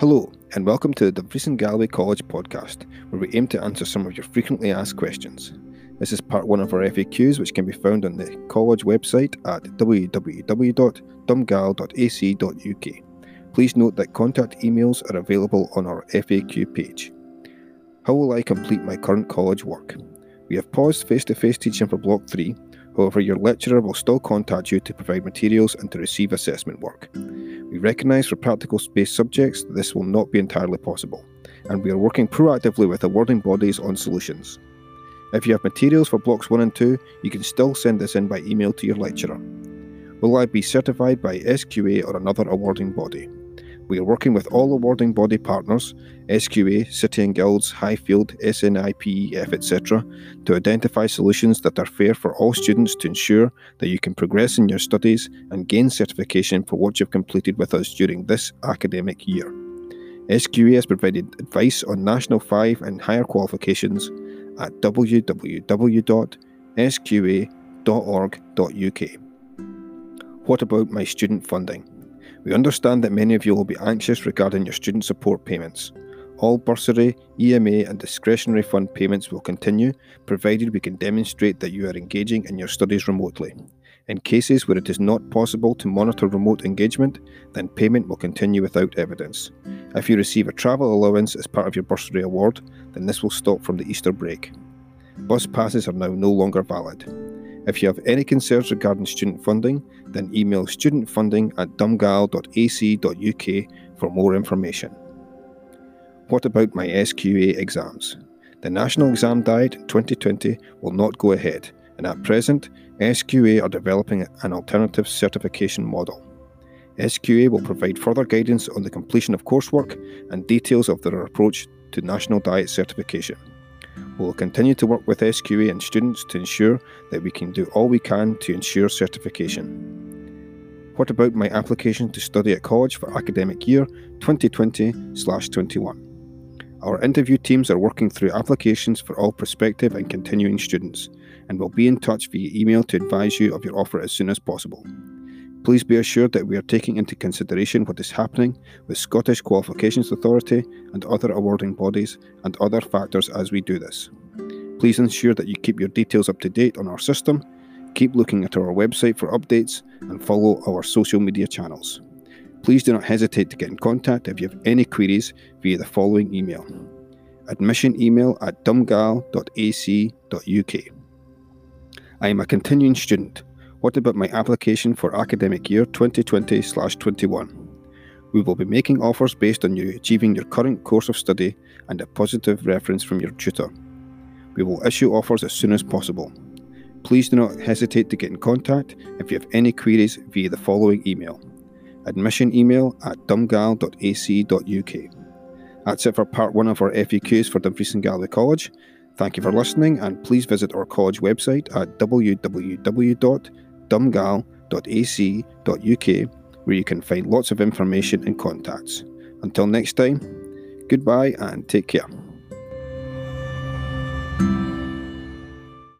Hello, and welcome to the and Galloway College podcast, where we aim to answer some of your frequently asked questions. This is part one of our FAQs, which can be found on the college website at www.dumgal.ac.uk. Please note that contact emails are available on our FAQ page. How will I complete my current college work? We have paused face to face teaching for Block 3, however, your lecturer will still contact you to provide materials and to receive assessment work. We recognise for practical space subjects that this will not be entirely possible, and we are working proactively with awarding bodies on solutions. If you have materials for blocks 1 and 2, you can still send this in by email to your lecturer. Will I be certified by SQA or another awarding body? We are working with all awarding body partners, SQA, City and Guilds, Highfield, SNIPEF, etc., to identify solutions that are fair for all students to ensure that you can progress in your studies and gain certification for what you've completed with us during this academic year. SQA has provided advice on National 5 and higher qualifications at www.sqa.org.uk. What about my student funding? We understand that many of you will be anxious regarding your student support payments. All bursary, EMA, and discretionary fund payments will continue, provided we can demonstrate that you are engaging in your studies remotely. In cases where it is not possible to monitor remote engagement, then payment will continue without evidence. If you receive a travel allowance as part of your bursary award, then this will stop from the Easter break. Bus passes are now no longer valid. If you have any concerns regarding student funding, then email studentfunding at dumgal.ac.uk for more information. What about my SQA exams? The National Exam Diet 2020 will not go ahead, and at present, SQA are developing an alternative certification model. SQA will provide further guidance on the completion of coursework and details of their approach to National Diet certification. We will continue to work with SQA and students to ensure that we can do all we can to ensure certification. What about my application to study at college for academic year 2020 21? Our interview teams are working through applications for all prospective and continuing students and will be in touch via email to advise you of your offer as soon as possible. Please be assured that we are taking into consideration what is happening with Scottish Qualifications Authority and other awarding bodies and other factors as we do this. Please ensure that you keep your details up to date on our system, keep looking at our website for updates, and follow our social media channels. Please do not hesitate to get in contact if you have any queries via the following email admission email at dumgal.ac.uk. I am a continuing student what about my application for academic year 2020 21? We will be making offers based on you achieving your current course of study and a positive reference from your tutor. We will issue offers as soon as possible. Please do not hesitate to get in contact if you have any queries via the following email admission email at dumgal.ac.uk. That's it for part one of our FAQs for Dumfries and Galloway College. Thank you for listening, and please visit our college website at www dumgal.ac.uk, where you can find lots of information and contacts. Until next time, goodbye and take care.